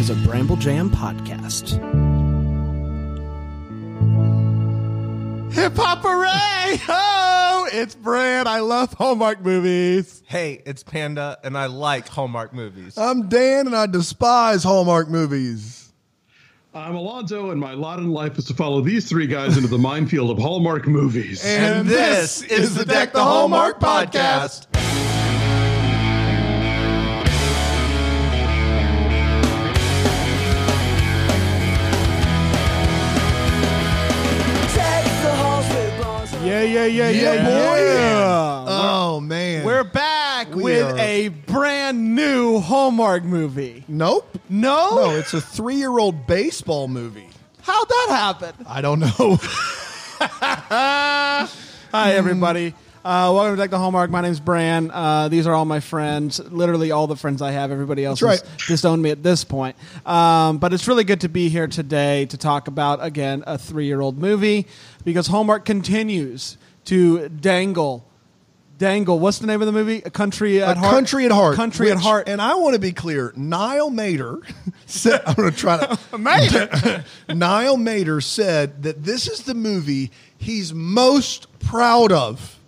is a Bramble Jam podcast. Hip hop hooray! Oh, it's Brad. I love Hallmark movies. Hey, it's Panda, and I like Hallmark movies. I'm Dan, and I despise Hallmark movies. I'm Alonso, and my lot in life is to follow these three guys into the minefield of Hallmark movies. and this is the Deck the Hallmark podcast. Yeah, yeah, yeah, yeah, Yeah, boy. yeah. Oh man, We're back We with are- a brand new Hallmark movie. nope. No? No, it's a three-year-old baseball movie. How'd that happen? I don't know. Hi, everybody. Uh, welcome to Deck the Hallmark. My name's Bran. Uh, these are all my friends. Literally all the friends I have. Everybody else That's has disowned me at this point. Um, but it's really good to be here today to talk about, again, a three year old movie because Hallmark continues to dangle. Dangle. What's the name of the movie? A Country at a Heart. country at heart. Country at Heart. And I want to be clear. Niall Matter said, "I'm going to try to." Matter. Niall Matter said that this is the movie he's most proud of.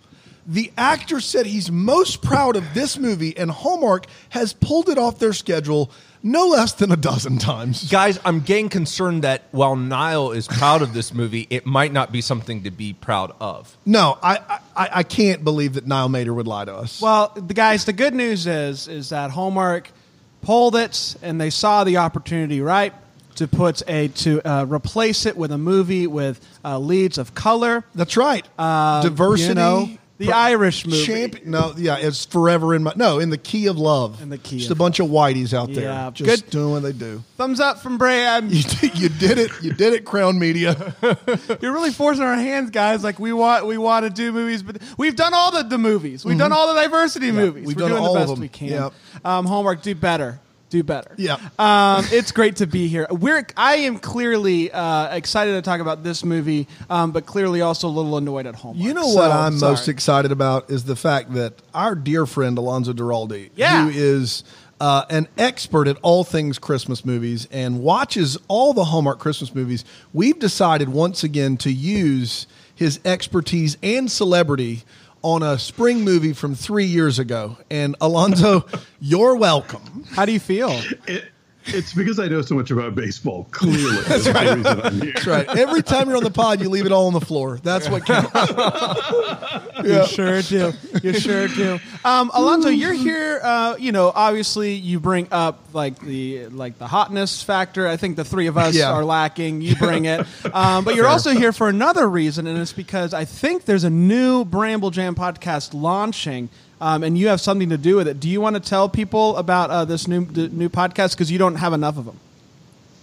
The actor said he's most proud of this movie, and Hallmark has pulled it off their schedule no less than a dozen times. Guys, I'm getting concerned that while Niall is proud of this movie, it might not be something to be proud of. No, I, I, I can't believe that Niall Matter would lie to us. Well, the guys, the good news is is that Hallmark pulled it and they saw the opportunity, right, to put a to uh, replace it with a movie with uh, leads of color. That's right. Uh, Diversity. you know, the Irish movie. Champion, no, yeah, it's forever in my no in the key of love. In the key just a bunch of whiteys out there, Yeah, just good. doing what they do. Thumbs up from Brad. You did, you did it. You did it, Crown Media. You're really forcing our hands, guys. Like we want, we want to do movies, but we've done all the, the movies. We've done all the diversity movies. Mm-hmm. we've We're done doing all the of them. we can. Yep. Um, Hallmark, do better. Do better. Yeah. Um, it's great to be here. We're I am clearly uh, excited to talk about this movie, um, but clearly also a little annoyed at Hallmark. You know So, what I'm most excited about is the fact that our dear friend Alonso Duralde, Yeah. who is uh, an expert at all things Christmas movies and watches all the Hallmark Christmas movies, we've decided once again to use his expertise and celebrity on a spring movie from three years ago. And Alonso, you're welcome. How do you feel? It, it's because I know so much about baseball. Clearly, that's the reason I'm here. That's right. Every time you're on the pod, you leave it all on the floor. That's what counts. You sure do. You sure do. Um, Alonso, you're here. Uh, you know, obviously, you bring up like the like the hotness factor. I think the three of us Yeah. are lacking. You bring it, um, but you're also here for another reason, and it's because I think there's a new Bramble Jam podcast launching. Um, and you have something to do with it. Do you want to tell people about uh, this new new podcast because you don't have enough of them?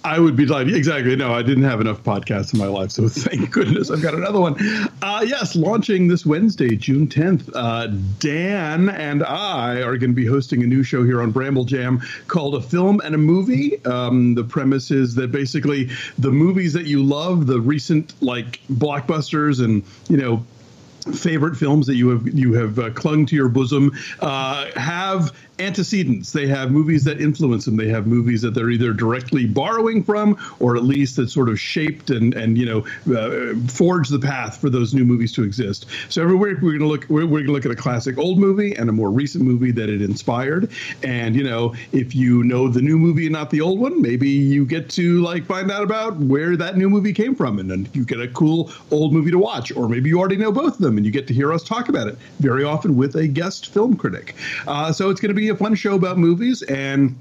I would be like, exactly. No, I didn't have enough podcasts in my life, so thank goodness I've got another one. Uh, yes, launching this Wednesday, June 10th. Uh, Dan and I are going to be hosting a new show here on Bramble Jam called A Film and a Movie. Um, the premise is that basically the movies that you love, the recent like blockbusters and, you know, favorite films that you have you have uh, clung to your bosom uh, have antecedents. They have movies that influence them. They have movies that they're either directly borrowing from, or at least that sort of shaped and and you know uh, forged the path for those new movies to exist. So every week we're going to look we're, we're going to look at a classic old movie and a more recent movie that it inspired. And you know if you know the new movie and not the old one, maybe you get to like find out about where that new movie came from, and then you get a cool old movie to watch. Or maybe you already know both of them and you get to hear us talk about it very often with a guest film critic. Uh, so it's going to be a fun show about movies and.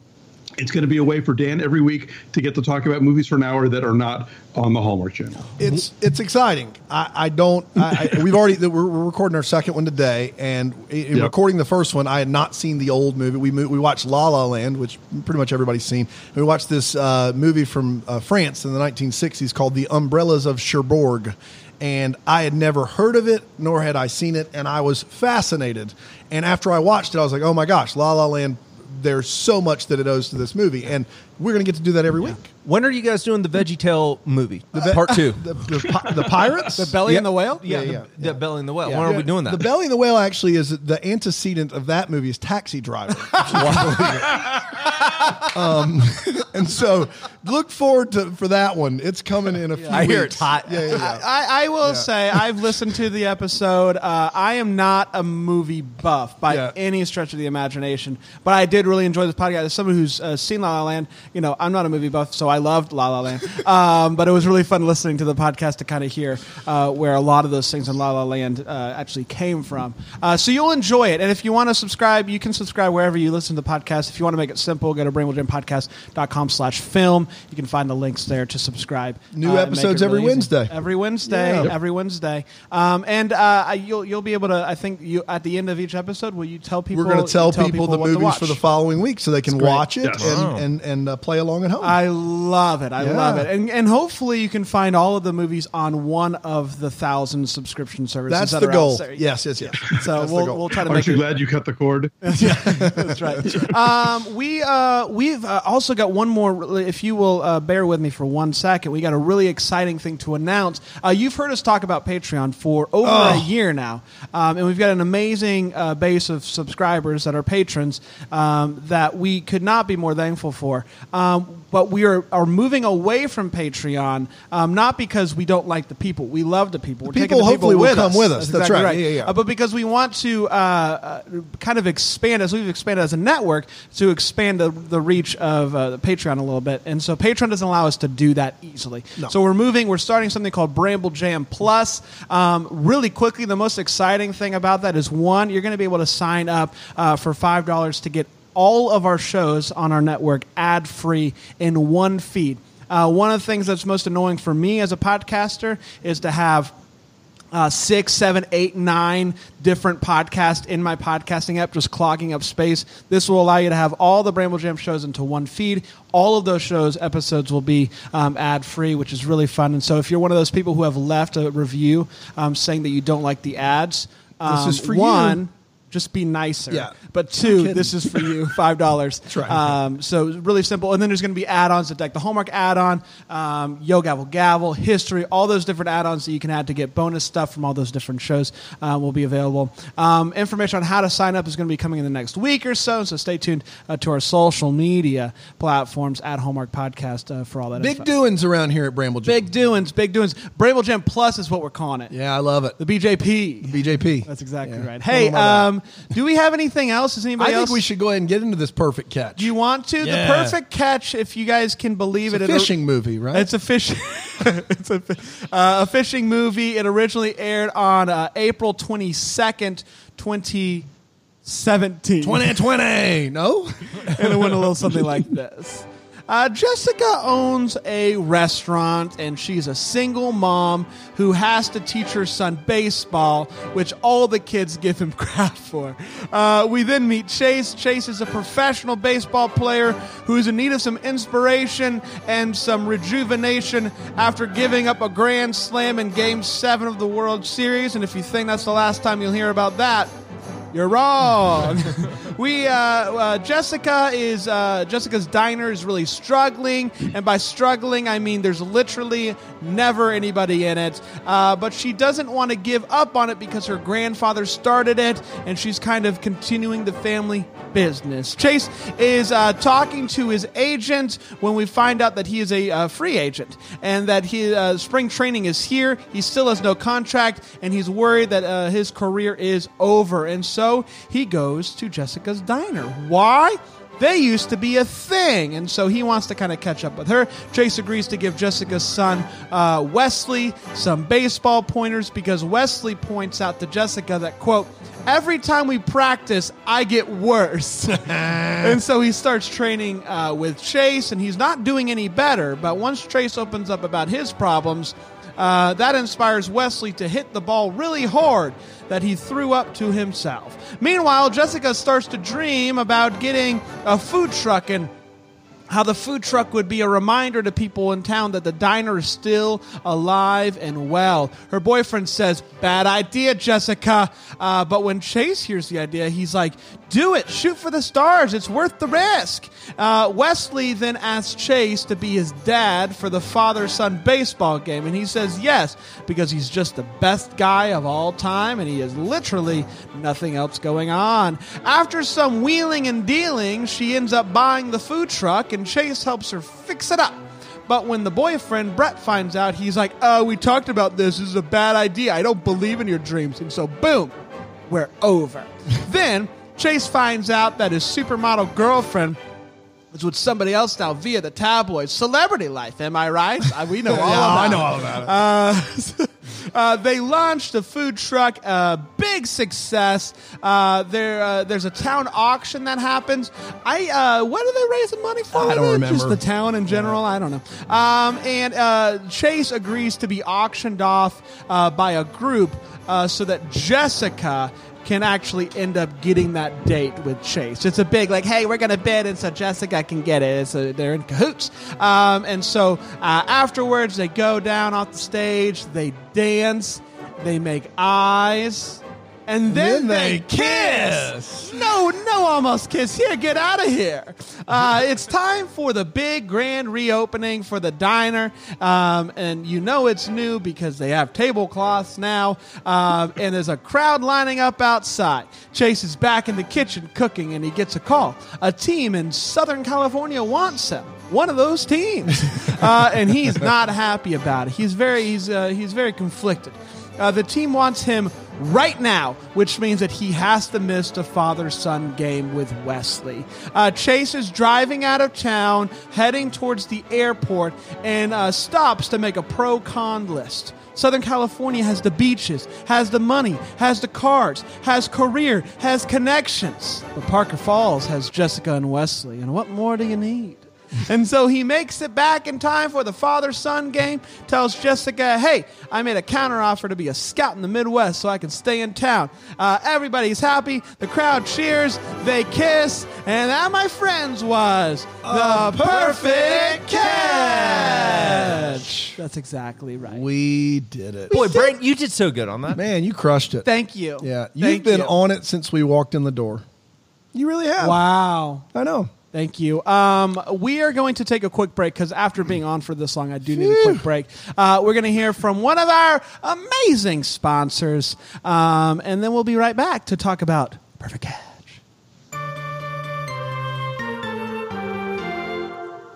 It's going to be a way for Dan every week to get to talk about movies for an hour that are not on the Hallmark Channel. It's it's exciting. I, I don't. I, I, we've already we're, we're recording our second one today, and in Yep. recording the first one, I had not seen the old movie. We we watched La La Land, which pretty much everybody's seen. We watched this uh, movie from uh, France in the 1960s called The Umbrellas of Cherbourg, and I had never heard of it, nor had I seen it, and I was fascinated. And after I watched it, I was like, oh my gosh, La La Land. There's so much that it owes to this movie, and we're going to get to do that every week. When are you guys doing the Veggie Tale movie? ve- Part two. The, the, pi- the pirates? The Belly and the Whale? Yeah, Yeah, the, yeah, the Belly and the Whale. Yeah. When are we doing that? The Belly and the Whale actually is the antecedent of that movie is Taxi Driver. um, and so look forward to for that one. It's coming in a few I hear weeks. it's hot. Yeah, yeah, yeah. I, I will say I've listened to the episode. Uh, I am not a movie buff by Yeah. any stretch of the imagination, but I did really enjoy this podcast. As someone who's uh, seen La La Land, you know, I'm not a movie buff, so I loved La La Land. Um, but it was really fun listening to the podcast to kind of hear uh, where a lot of those things in La La Land uh, actually came from. Uh, so you'll enjoy it, and if you want to subscribe, you can subscribe wherever you listen to the podcast. If you want to make it simple, go to bramblejampodcast.com slash film. You can find the links there to subscribe. New uh, episodes it every really easy. Wednesday. Every Wednesday, Yeah. every Wednesday, um, and uh, you'll you'll be able to. I think you at the end of each episode, will you tell people? We're going to tell, people, the movies for the following week so they can watch it Yes. and and, and uh, play along at home. I love it. I Yeah. love it, and and hopefully you can find all of the movies on one of the thousand subscription services. That's that the are goal. out there. Yes, yes, yes. So That's we'll goal. we'll try to Aren't make you it. glad you cut the cord? That's right. Um, we uh, we've uh, also got one more. If you will uh, bear with me for one second, we got a really exciting thing to announce. Uh, you've heard us talk about Patreon for over a year now, um, and we've got an amazing uh, base of subscribers that are patrons um, that we could not be more thankful for. Um, but we are, are moving away from Patreon, um, not because we don't like the people. We love the people. We're The taking people the hopefully will with come us. with us. That's exactly right. Yeah, yeah, yeah. Uh, but because we want to uh, uh, kind of expand as we've expanded as a network to expand the, the reach of uh, Patreon a little bit, and so Patreon doesn't allow us to do that easily. So we're moving. We're starting something called Bramble Jam Plus. Um, really quickly, the most exciting thing about that is one, you're going to be able to sign up uh, for five dollars to get all of our shows on our network ad free in one feed. Uh, one of the things that's most annoying for me as a podcaster is to have uh, six, seven, eight, nine different podcasts in my podcasting app, just clogging up space. This will allow you to have all the Bramble Jam shows into one feed. All of those shows episodes will be um, ad free, which is really fun. And so, if you're one of those people who have left a review um, saying that you don't like the ads, um, is for you. Just be nicer. Yeah. But two, this is for you, five dollars. That's right. Um, so really simple. And then there's going to be add-ons that like the Hallmark add-on, um, Yo Gavel Gavel, History, all those different add-ons that you can add to get bonus stuff from all those different shows uh, will be available. Um, information on how to sign up is going to be coming in the next week or so. So stay tuned uh, to our social media platforms at Hallmark Podcast uh, for all that. Big info. doings around here at Bramble Jam. big doings, big doings. Bramble Jam Plus is what we're calling it. Yeah, I love it. The BJP. BJP. That's exactly Yeah. right. Hey, um, do we have anything else? Is anybody I think else? we should go ahead and get into this perfect catch. Do you want to? Yeah. The perfect catch, if you guys can believe it's it, a it- fishing movie, right? It's a fish. it's a, uh, a fishing movie. It originally aired on uh, April twenty second, twenty seventeen. 2020. No? and it went a little something like this. Uh, Jessica owns a restaurant, and she's a single mom who has to teach her son baseball, which all the kids give him crap for. Uh, we then meet Chase. Chase is a professional baseball player who is in need of some inspiration and some rejuvenation after giving up a grand slam in Game 7 of the World Series. And if you think that's the last time you'll hear about that, you're wrong. we uh, uh, Jessica is uh, Jessica's diner is really struggling, and by struggling I mean there's literally never anybody in it. Uh, but she doesn't want to give up on it because her grandfather started it, and she's kind of continuing the family business. Chase is uh, talking to his agent when we find out that he is a uh, free agent and that uh, spring training is here. He still has no contract, and he's worried that his career is over. And so he goes to Jessica's diner. Why? They used to be a thing, and so he wants to kind of catch up with her. Chase agrees to give Jessica's son, uh, Wesley, some baseball pointers because Wesley points out to Jessica that, quote, every time we practice, I get worse. and so he starts training uh, with Chase, and he's not doing any better. But once Chase opens up about his problems, uh, that inspires Wesley to hit the ball really hard that he threw up to himself. Meanwhile, Jessica starts to dream about getting a food truck and how the food truck would be a reminder to people in town that the diner is still alive and well. Her boyfriend says, Bad idea, Jessica. Uh, but when Chase hears the idea, he's like, Do it, shoot for the stars, it's worth the risk. Uh, Wesley then asks Chase to be his dad for the father son baseball game, and he says yes, because he's just the best guy of all time, and he has literally nothing else going on. After some wheeling and dealing, she ends up buying the food truck, and Chase helps her fix it up. But when the boyfriend, Brett, finds out, he's like, Oh, we talked about this. This is a bad idea. I don't believe in your dreams. And so, boom, we're over. then Chase finds out that his supermodel girlfriend is with somebody else now via the tabloids. Celebrity life, am I right? Uh, we know all about it. I know all about it. Uh, they launched a food truck, uh, big success. Uh, there, uh, there's a town auction that happens. I, uh, what are they raising money for? I don't it? remember. Just the town in general. I don't know. Um, and uh, Chase agrees to be auctioned off uh, by a group uh, so that Jessica can actually end up getting that date with Chase. It's a big like, hey, we're gonna bid, and so Jessica can get it. So they're in cahoots. Um, and so uh, afterwards, they go down off the stage, they dance, they make eyes. And then, Then they, they kiss. No, no, almost kiss. Here, get out of here. Uh, it's time for the big grand reopening for the diner, um, and you know it's new because they have tablecloths now, um, and there's a crowd lining up outside. Chase is back in the kitchen cooking, and he gets a call. A team in Southern California wants him. One of those teams, uh, and he's not happy about it. He's very, he's, uh, he's very conflicted. Uh, the team wants him right now, which means that he has to miss the father son game with Wesley. Uh, Chase is driving out of town, heading towards the airport, and uh, stops to make a pro con list. Southern California has the beaches, has the money, has the cars, has career, has connections. But Parker Falls has Jessica and Wesley, and what more do you need? And so he makes it back in time for the father son game. Tells Jessica, hey, I made a counteroffer to be a scout in the Midwest so I can stay in town. Uh, everybody's happy. The crowd cheers. They kiss. And that, my friends, was the perfect catch. That's exactly right. We did it. Boy, Brent, you did so good on that. Man, you crushed it. Thank you. yeah, you've Thank been you. on it since we walked in the door. You really have. Wow. I know. Thank you. Um, we are going to take a quick break because after being on for this long, I do need a quick break. Uh, we're going to hear from one of our amazing sponsors, um, and then we'll be right back to talk about Perfect Catch.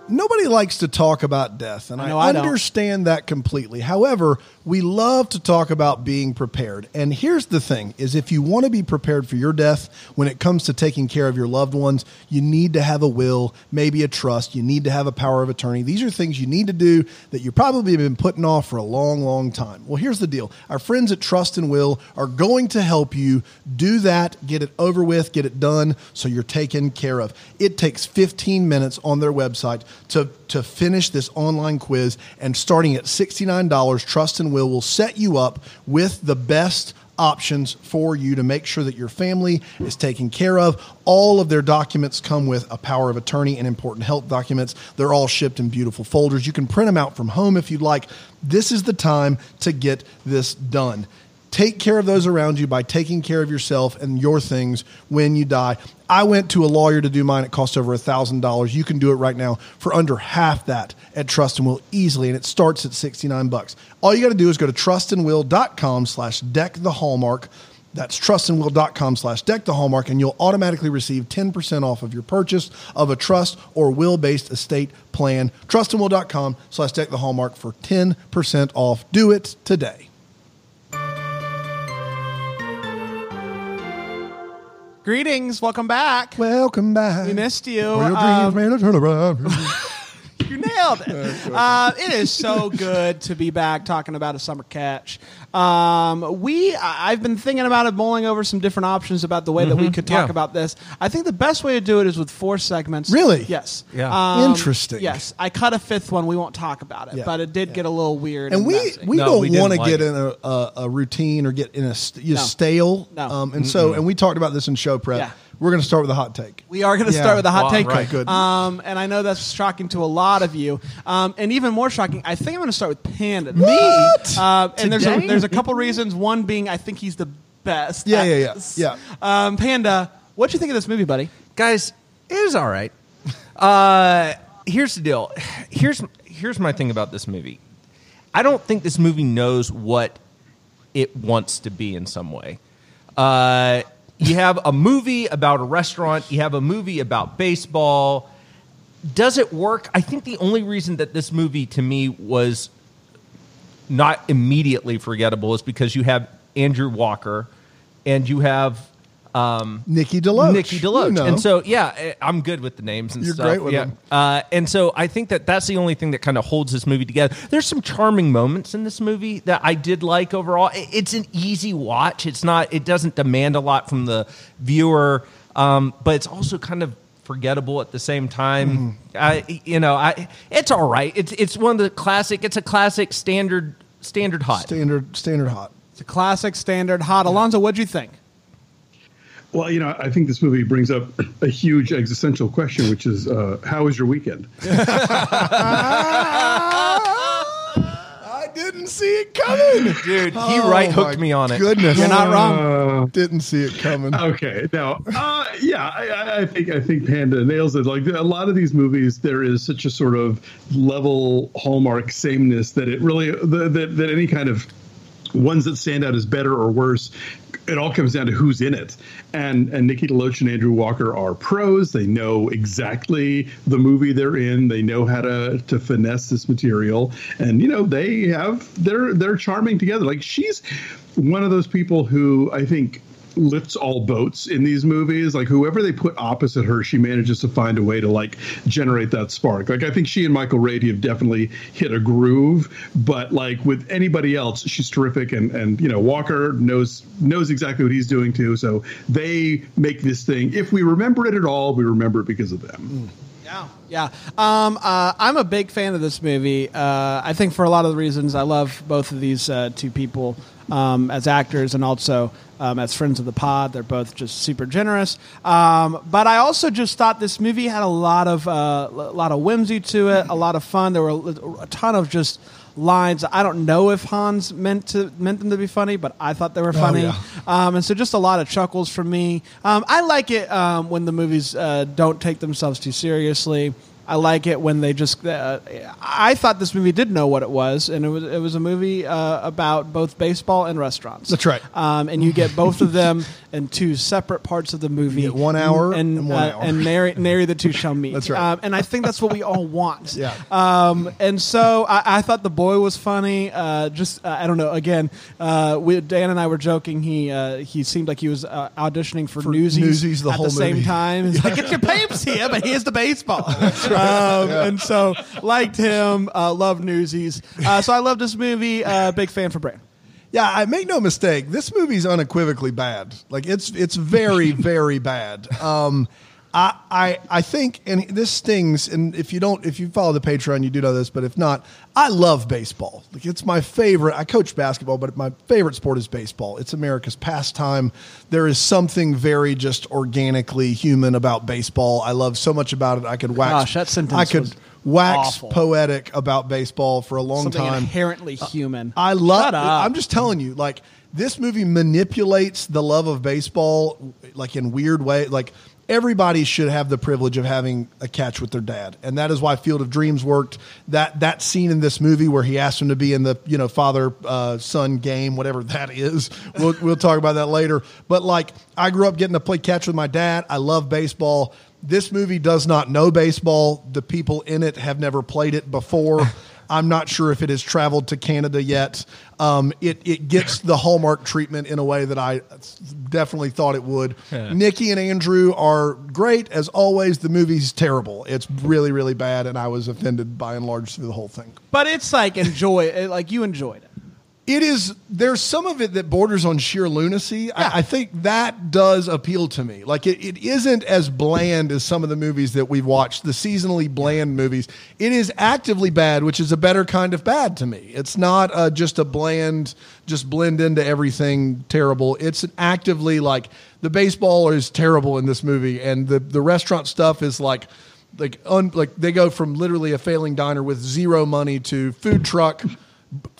Nobody likes to talk about death, and I I, know I don't. understand that completely. However, we love to talk about being prepared. And here's the thing is if you want to be prepared for your death when it comes to taking care of your loved ones, you need to have a will, maybe a trust, you need to have a power of attorney. These are things you need to do that you probably have been putting off for a long, long time. Well, here's the deal. Our friends at Trust and Will are going to help you do that, get it over with, get it done so you're taken care of. It takes 15 minutes on their website to, to finish this online quiz. And starting at $69, Trust and Will will set you up with the best options for you to make sure that your family is taken care of. All of their documents come with a power of attorney and important health documents. They're all shipped in beautiful folders. You can print them out from home if you'd like. This is the time to get this done. Take care of those around you by taking care of yourself and your things when you die. I went to a lawyer to do mine. It cost over $1,000. You can do it right now for under half that at Trust and Will easily, and it starts at 69 bucks. All you got to do is go to trustandwill.com slash deck the hallmark. That's trustandwill.com slash deck the hallmark, and you'll automatically receive 10% off of your purchase of a trust or will based estate plan. Trustandwill.com slash deck the hallmark for 10% off. Do it today. Greetings. Welcome back. Welcome back. We missed you. Um, nailed it. Uh, it is so good to be back talking about a summer catch. Um, we, I- I've been thinking about it, mulling over some different options about the way that we could talk yeah. about this. I think the best way to do it is with four segments. Really? Yes. Yeah. Interesting. Yes. I cut a fifth one. We won't talk about it, Yeah. but it did get a little weird. and And, we messy. we No, don't didn't want to like get it. in a, a, a routine or get in a st- you know, No. stale. No. Um, and so, and we talked about this in show prep. Yeah. We're going to start with a hot take. We are going to Yeah. start with a hot Well, take. right. Good. Um, and I know that's shocking to a lot of you. Um, and even more shocking, I think I'm going to start with Panda. What? Uh, and there's a, Today? there's a couple reasons. One being I think he's the best. Yeah, at yeah, yeah. this. Yeah. Um, Panda, what'd you think of this movie, buddy? guys, it was all right. Uh, here's the deal. Here's here's my thing about this movie. I don't think this movie knows what it wants to be in some way. Uh, you have a movie about a restaurant. You have a movie about baseball. Does it work? I think the only reason that this movie to me was not immediately forgettable is because you have Andrew Walker and you have Nikki DeLoach. Nikki DeLoach. You know. And so, yeah, eh, I'm good with the names and You're stuff. great with yeah. them. Uh, and so I think that that's the only thing that kind of holds this movie together. There's some charming moments in this movie that I did like overall. It's an easy watch. It's not. It doesn't demand a lot from the viewer, um, but it's also kind of forgettable at the same time. Mm-hmm. I, you know, I it's all right. It's it's one of the classic. It's a classic standard standard hot. standard standard hot. It's a classic, standard, hot. Alonso, what'd you think? Well, you know, I think this movie brings up a huge existential question, which is, uh, how was your weekend? I didn't see it coming, Dude, he Oh, right hooked me on it. Goodness, You're not wrong. Didn't see it coming. Okay, now, uh, yeah, I- I, I think I think Panda nails it. Like a lot of these movies, there is such a sort of level hallmark sameness that it really that that, that any kind of ones that stand out as better or worse. It all comes down to who's in it, and and Nikki DeLoach and Andrew Walker are pros. They know exactly the movie they're in. They know how to to finesse this material, and you know they have they're they're charming together. Like she's one of those people who I think lifts all boats in these movies. Like whoever they put opposite her, she manages to find a way to like generate that spark. Like I think she and Michael Rady have definitely hit a groove, but like with anybody else, she's terrific. And and you know Walker knows knows exactly what he's doing too. So they make this thing. If we remember it at all, we remember it because of them. Yeah, yeah. Um, uh, I'm a big fan of this movie. Uh, I think for a lot of the reasons I love both of these uh, two people um, as actors and also um, as friends of the pod. They're both just super generous. Um, but I also just thought this movie had a lot of uh, a lot of whimsy to it, a lot of fun. There were a ton of just lines. I don't know if Hans meant to meant them to be funny, but I thought they were funny. yeah. Um, and so just a lot of chuckles from me. Um, I like it um, when the movies uh, don't take themselves too seriously. I like it when they just. Uh, I thought this movie did know what it was, and it was it was a movie uh, about both baseball and restaurants. That's right. Um, and you get both of them in two separate parts of the movie. One hour and and one uh, hour. and nary, nary the two shall meet. That's right. Um, and I think that's what we all want. Yeah. Um, and so I, I thought the boy was funny. Uh, just uh, I don't know. Again, uh, we, Dan and I were joking. He uh, he seemed like he was uh, auditioning for, Newsies, Newsies the at whole the same movie. time. He's like, "Get your papes here," but here's the baseball. Um, And so liked him. Uh, loved Newsies. Uh, so I love this movie. Uh, big fan for Brand. Yeah, I make no mistake. This movie's unequivocally bad. Like it's it's very very bad. Um, I I I think, and this stings. And if you don't, if you follow the Patreon, you do know this. But if not, I love baseball. Like it's my favorite. I coach basketball, but my favorite sport is baseball. It's America's pastime. There is something very just organically human about baseball. I love so much about it. I could wax. Gosh, that sentence I could wax awful. poetic about baseball for a long Something time. inherently uh, human. I love. I'm just telling you, like this movie manipulates the love of baseball, like in weird way. Like everybody should have the privilege of having a catch with their dad, and that is why Field of Dreams worked. That that scene in this movie where he asked him to be in the you know father uh, son game, whatever that is. We'll we'll talk about that later. But like I grew up getting to play catch with my dad. I love baseball. This movie does not know baseball. The people in it have never played it before. I'm not sure if it has traveled to Canada yet. Um, it it gets the hallmark treatment in a way that I definitely thought it would. Nikki and Andrew are great as always. The movie's terrible. It's really really bad, and I was offended by and large through the whole thing. But it's like enjoy it. Like you enjoyed it. It is. There's some of it that borders on sheer lunacy. I, I think that does appeal to me. Like it, it isn't as bland as some of the movies that we've watched, the seasonally bland movies. It is actively bad, which is a better kind of bad to me. It's not uh, just a bland, just blend into everything terrible. It's actively like the baseball is terrible in this movie, and the the restaurant stuff is like like un, like they go from literally a failing diner with zero money to food truck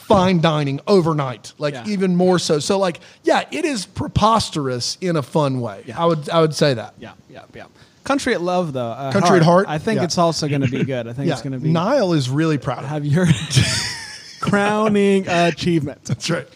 fine dining overnight like Yeah. even more so so like yeah it is preposterous in a fun way i would i would say that Yeah, yeah, yeah. Country at Love, though. Uh, Country at Heart? I think Yeah. it's also going to be good. I think yeah it's going to be. niall is really proud of Have your crowning achievement. that's right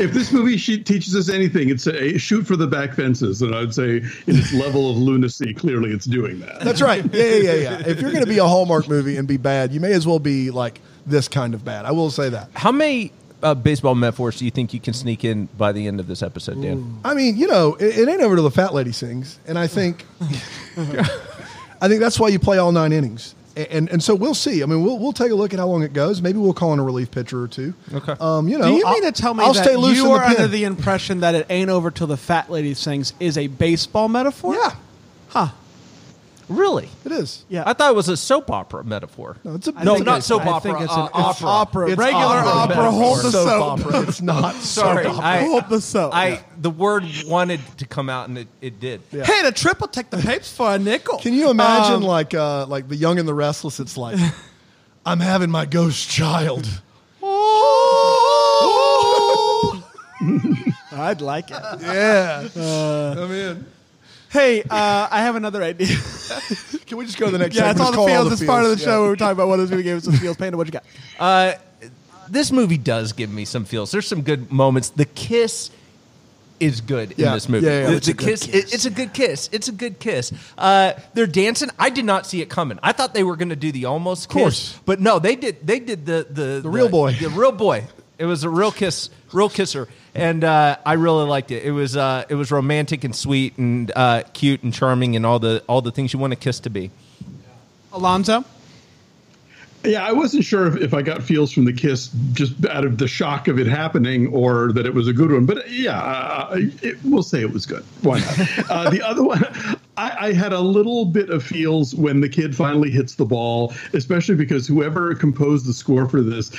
If this movie she teaches us anything, it's a shoot for the back fences, and I'd say in its level of lunacy, clearly it's doing that. that's right yeah yeah yeah, yeah. if you're going to be a hallmark movie and be bad you may as well be like this kind of bad i will say that How many uh, baseball metaphors do you think you can sneak in by the end of this episode, Dan? I mean, you know, it, it ain't over till the fat lady sings, and I think, I think that's why you play all nine innings, and, and and so we'll see. I mean, we'll we'll take a look at how long it goes. Maybe we'll call in a relief pitcher or two. Okay. Um, you know, Do you I'll- mean to tell me I'll that stay loose you in the are under the impression that it ain't over till the fat lady sings is a baseball metaphor? Yeah, Huh. Really? it is. Yeah. I thought it was a soap opera metaphor. No, it's a I No, think not it's- soap I opera, think it's uh, an it's opera. opera. It's Regular opera opera. Hold the soap soap. opera. It's not Sorry, soap opera. I, Hold the soap. I the word wanted to come out and it, it did. Hey, the triple take the papes for a nickel. Can you imagine Um, like uh, like the Young and the Restless? It's like I'm having my ghost child. oh! I'd like it. Yeah, I'm in. Hey, uh, I have another idea. Can we just go to the next? yeah, it's segment? all Just the call feels. It's part of the feels. show Yeah. where we talk about what this movie gave us some feels. Panda, what you got? Uh, this movie does give me some feels. There's some good moments. The kiss is good in Yeah. this movie. Yeah, yeah, the it's a the good kiss, it- it's a good kiss. It's a good kiss. Uh, they're dancing. I did not see it coming. I thought they were going to do the almost course. but no, they did. They did the the the, real boy. the real boy. It was a real kiss, real kisser, and uh, I really liked it. It was uh, it was romantic and sweet and uh, cute and charming and all the all the things you want a kiss to be. Alonso? Yeah, I wasn't sure if, if I got feels from the kiss just out of the shock of it happening or that it was a good one. But yeah, uh, it, we'll say it was good. Why not? uh, the other one, I, I had a little bit of feels when the kid finally hits the ball, especially because whoever composed the score for this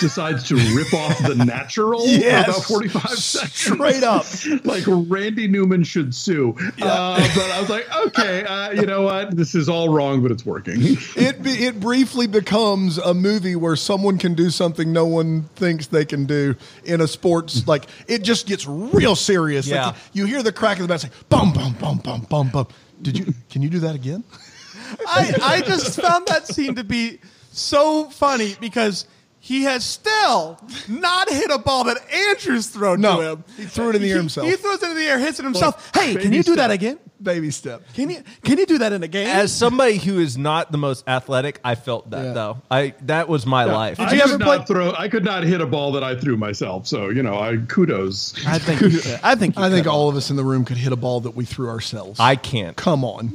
decides to rip off the natural Yes. for about 45 seconds. Straight up. like Randy Newman should sue. Uh, but I was like, okay, uh, you know what? This is all wrong, but it's working. it be, it briefly becomes a movie where someone can do something no one thinks they can do in a sports like it just gets real serious. Like, Yeah. you hear the crack of the bat say bum bum bum bum bum bum. Did you can you do that again? I, I just found that scene to be so funny because he has still not hit a ball that Andrew's thrown No, to him. he threw it in the air He- himself. He throws it in the air, hits it himself. hey, can baby you do that step. again? Baby step. Can you can you do that in a game? As somebody who is not the most athletic, I felt that Yeah. though. I that was my life. I you could ever not play- throw. I could not hit a ball that I threw myself. So you know, I kudos. I think you, I think you I think could. all of us in the room could hit a ball that we threw ourselves. I can't. come on.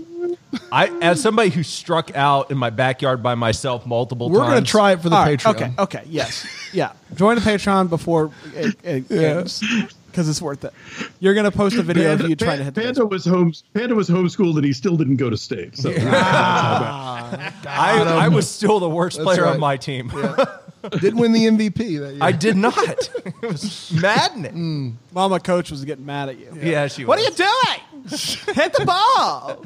I as somebody who struck out in my backyard by myself multiple times. We're times. going to try it for the All right, Patreon. Okay, okay, yes, yeah. Join the Patreon before it, it ends because it's worth it. You're gonna post a video of you trying to hit the Panda baseball. was home. Panda was homeschooled, and he still didn't go to state. So I, I was still the worst That's player right. on my team. Didn't win the MVP that year. I did not. It was maddening. Mm. Mama coach was getting mad at you. Yeah, she. Was. What are you doing? Hit the ball.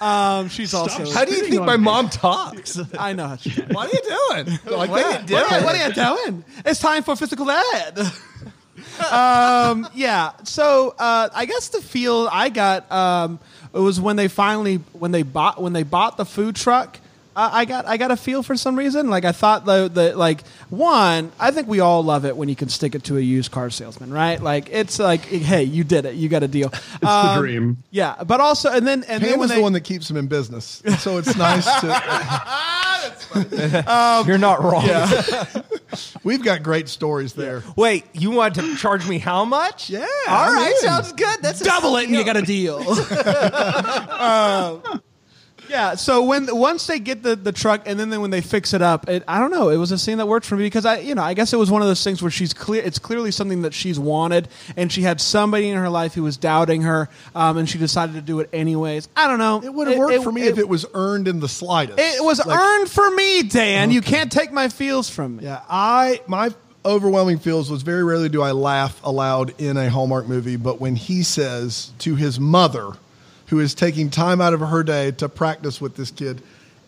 Um, she's also. How do you think my mom talks? I know how she. what are you doing? Like What are that? you What are, doing? what are you doing? It's time for physical ed. um, yeah. So uh, I guess the feel I got um, it was when they finally when they bought when they bought the food truck. Uh, I got I got a feel for some reason. Like I thought the the like one. I think we all love it when you can stick it to a used car salesman, right? Like it's like hey, you did it, you got a deal. It's the dream. Yeah, but also and then and then was they, the one that keeps him in business, so it's nice to. You're not wrong. We've got great stories there. Wait, you want to charge me how much? Yeah, All I'm right, in. sounds good. That's a double it and you got a deal. Yeah. So when once they get the, the truck and then, then when they fix it up, it, I don't know. It was a scene that worked for me because I you know I guess it was one of those things where she's clear. It's clearly something that she's wanted, and she had somebody in her life who was doubting her, um, and she decided to do it anyways. I don't know. It would have worked for me if it was earned in the slightest. It was Like, earned for me, Dan. You can't take my feels from me. Yeah, I my overwhelming feels was very rarely do I laugh aloud in a Hallmark movie, but when he says to his mother, who is taking time out of her day to practice with this kid,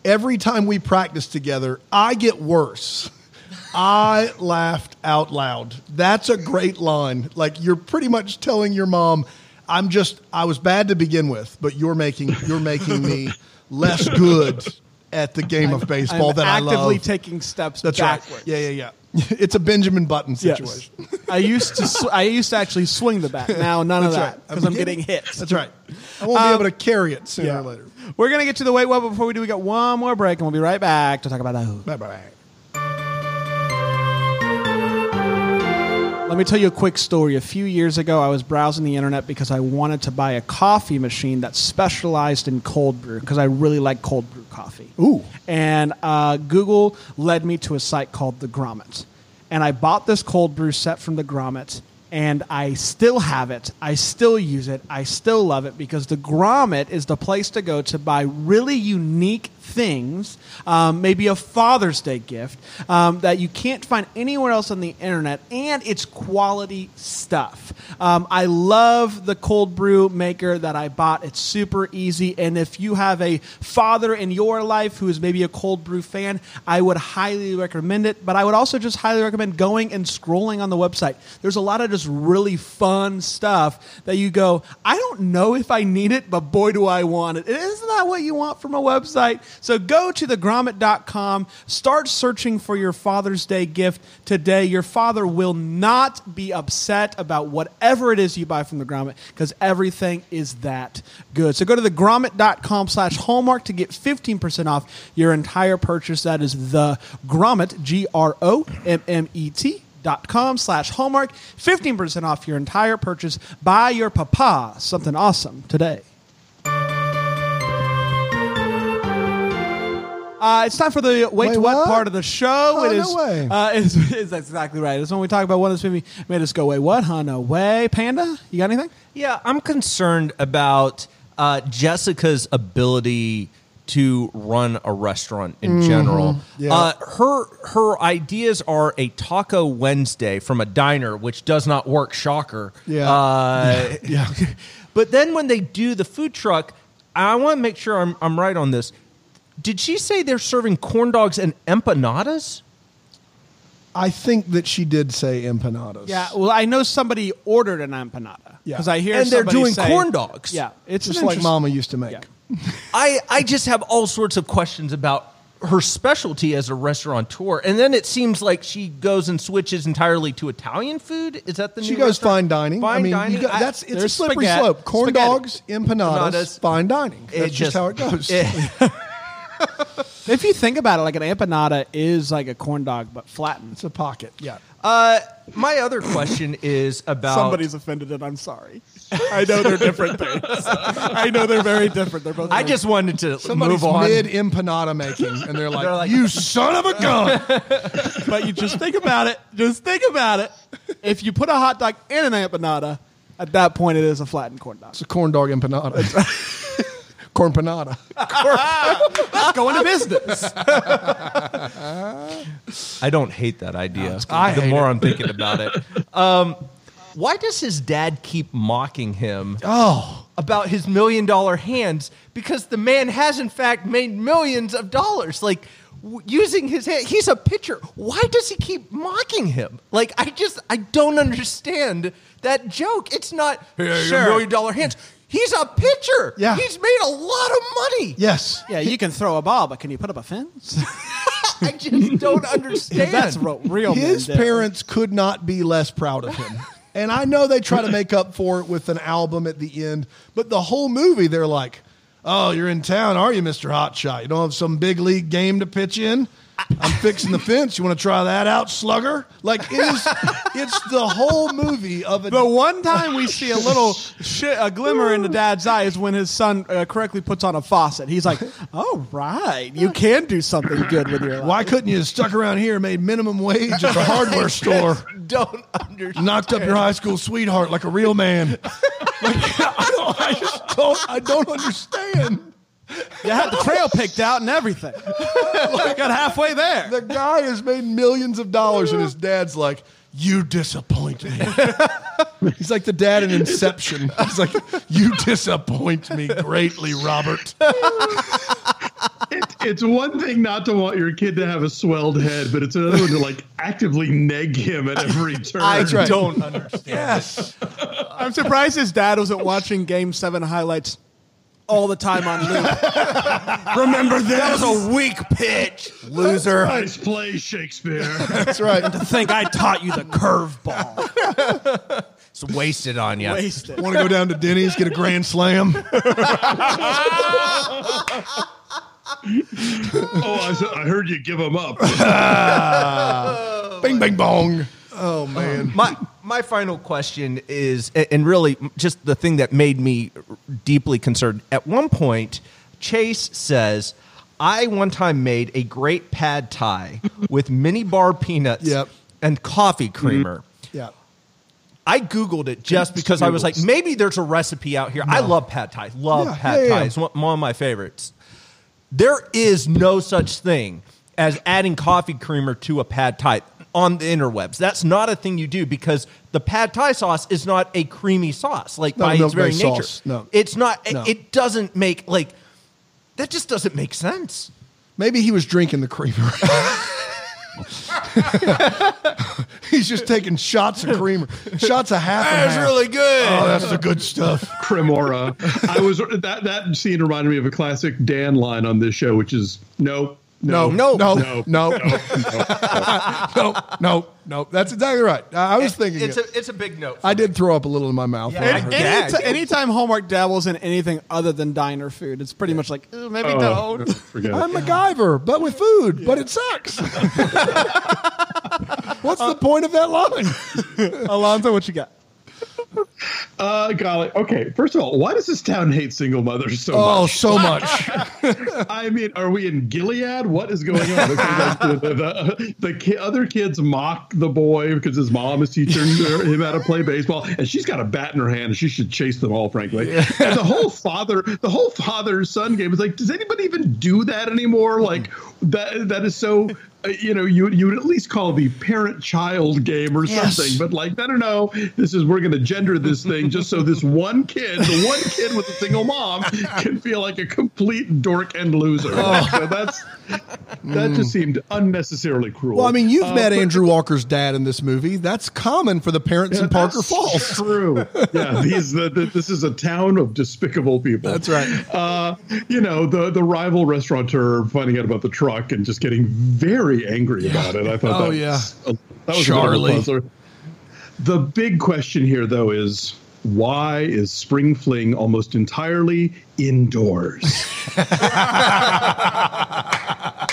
every time we practice together, I get worse. I laughed out loud. That's a great line. Like you're pretty much telling your mom, "I'm just I was bad to begin with, but you're making you're making me less good at the game of baseball I'm that I love. actively taking steps That's backwards. right. Yeah, yeah, yeah. It's a Benjamin Button Yes. situation. I used to sw- I used to actually swing the bat. Now none of That's that right. because I'm getting hits. That's right. I won't be Um, able to carry it sooner yeah. or later. We're gonna get to the weight well, but before we do, we got one more break, and we'll be right back to talk about that. Hoop. Bye bye. Let me tell you a quick story. A few years ago, I was browsing the internet because I wanted to buy a coffee machine that specialized in cold brew because I really like cold brew coffee. Ooh. And uh, Google led me to a site called the Grommet. And I bought this cold brew set from the Grommet, and I still have it. I still use it. I still love it because the Grommet is the place to go to buy really unique things, um, maybe a Father's Day gift um, that you can't find anywhere else on the internet, and it's quality stuff. Um, I love the cold brew maker that I bought. It's super easy, and if you have a father in your life who is maybe a cold brew fan, I would highly recommend it. But I would also just highly recommend going and scrolling on the website. There's a lot of just really fun stuff that you go, I don't know if I need it, but boy, do I want it. Isn't that what you want from a website? So go to thegrommet.com, start searching for your Father's Day gift today. Your father will not be upset about whatever it is you buy from the Grommet because everything is that good. So go to thegrommet.com slash hallmark to get 15% off your entire purchase. That is the Grommet, G R O M M E T dot com slash hallmark 15% off your entire purchase buy your papa something awesome today Uh, it's time for the wait, Wait, to what? what? part of the show. Oh, it no way. Uh, it's, it's, that's exactly right. It's when we talk about what this movie made us go, wait, what? Huh? No way. Panda, you got anything? Yeah, I'm concerned about uh, Jessica's ability to run a restaurant in general. Yeah. Uh, her her ideas are a Taco Wednesday from a diner, which does not work. Shocker. Yeah. Uh, Yeah. but then when they do the food truck, I want to make sure I'm I'm right on this. Did she say they're serving corn dogs and empanadas? I think that she did say empanadas. Yeah. Well, I know somebody ordered an empanada Yeah. because I hear And they're somebody doing say- corn dogs. Yeah, it's Just an like interest- Mama used to make. Yeah. I, I just have all sorts of questions about her specialty as a restaurateur. And then it seems like she goes and switches entirely to Italian food. Is that the She new goes restaurant? fine dining. Fine I mean, you dining. got- I- that's it's a there's slippery spaghetti- slope. Corn spaghetti. dogs, empanadas, Empanadas. fine dining. It That's just, how it goes. it- If you think about it, like an empanada is like a corn dog but flattened. it's a pocket. Yeah. uh, my other question is about Somebody's offended, and I'm sorry. I know they're different things. I know they're very different. They're both. I very- just wanted to Somebody's move on. mid empanada making, and they're like, They're like- "You son of a gun!" but you just think about it. Just think about it. If you put a hot dog in an empanada, at that point it is a flattened corn dog. It's a corn dog empanada. corn panada. Let's go into business. I don't hate that idea. I the hate more it. I'm thinking about it. Um, why does his dad keep mocking him Oh, about his million dollar hands? Because the man has, in fact, made millions of dollars. Like, w- using his hand. He's a pitcher. Why does he keep mocking him? Like, I just, I don't understand that joke. It's not, hey, your million dollar hands. He's a pitcher. Yeah. He's made a lot of money. yes. Yeah, you can throw a ball, but can you put up a fence? I just don't understand. That's ro- real. His men do. parents could not be less proud of him. And I know they try to make up for it with an album at the end, but the whole movie they're like, "Oh, you're in town, are you, Mister Hotshot? You don't have some big league game to pitch in? I'm fixing the fence. You want to try that out, slugger? Like it is. It's the whole movie of it. The one time we see a little shit, a glimmer in the dad's eye is when his son uh, correctly puts on a faucet. He's like, "Oh right, you can do something good with your life." Why couldn't you have stuck around here, made minimum wage at the hardware store, Don't understand. knocked up your high school sweetheart like a real man? Like, I don't. I just don't. I don't understand. You had the trail picked out and everything. I got halfway there. The guy has made millions of dollars, and his dad's like, "You disappoint me." He's like the dad in Inception. He's like, "You disappoint me greatly, Robert." It, it's one thing not to want your kid to have a swelled head, but it's another one to like actively neg him at every turn. I don't understand. Yes. I'm surprised his dad wasn't watching Game Seven highlights all the time on loop. Remember this? That was a weak pitch, loser. Nice play, Shakespeare. That's right. to think I taught you the curveball. It's wasted on you. Wasted. Want to go down to Denny's, get a grand slam? oh, I, I heard you give him up. Bing, bing, bong. Oh man. my my final question is, and really just the thing that made me deeply concerned. At one point, Chase says, "I one time made a great pad thai with mini bar peanuts Yep. and coffee mm-hmm. creamer." Yeah. I googled it just because I was like, maybe there's a recipe out here. I love pad thai. Love Yeah, pad yeah, thai. yeah. It's one, one of my favorites. There is no such thing as adding coffee creamer to a pad thai on the interwebs. That's not a thing you do because the pad thai sauce is not a creamy sauce. Like No, by its very no nature, sauce. No. it's not. No. It doesn't make like that. Just doesn't make sense. Maybe he was drinking the creamer. He's just taking shots of creamer, shots of half. That's half. really good. Oh, that's the good stuff. Cremora. I was that that scene reminded me of a classic Dan line on this show, which is no, no, no, no, no, no, no, no, no. That's exactly right. I was thinking it's a it's a big note. I did throw up a little in my mouth. anytime Hallmark dabbles in anything other than diner food, it's pretty much like maybe oh, don't. I'm MacGyver, but with food, but it sucks. What's the point of that line, Alonso? What you got? Uh, golly. Okay. First of all, why does this town hate single mothers so Oh, much? so much. I mean, are we in Gilead? What is going on? Okay, like, the the, the, the ki- other kids mock the boy because his mom is teaching him how to play baseball, and she's got a bat in her hand, and she should chase them all, frankly. And the whole father, the whole father son game is like, does anybody even do that anymore? Like that that is so. Uh, You know, you you would at least call the parent-child game or Yes. something, but like I don't know. This is we're going to gender this thing just so this one kid, the one kid with a single mom, can feel like a complete dork and loser. So that's that just seemed unnecessarily cruel. Well, I mean, you've Uh, met but- Andrew Walker's dad in this movie. That's common for the parents in Parker That's Falls. True. Yeah, these the, the, this is a town of despicable people. That's right. Uh, you know, the the rival restaurateur finding out about the truck and just getting very angry about it. I thought Oh, that yeah. was, a, that was Charlie. a a. The big question here, though, is why is Spring Fling almost entirely indoors?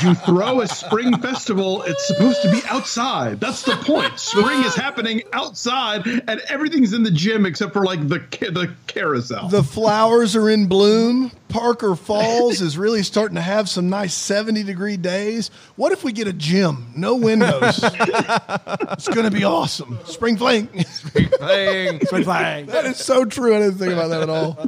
you throw a spring festival, it's supposed to be outside. That's the point. Spring is happening outside, and everything's in the gym except for like the the carousel. The flowers are in bloom. Parker Falls is really starting to have some nice 70 degree days. What if we get a gym? No windows. it's going to be awesome. Spring fling. Spring fling. Spring fling. that is so true. I didn't think about that at all.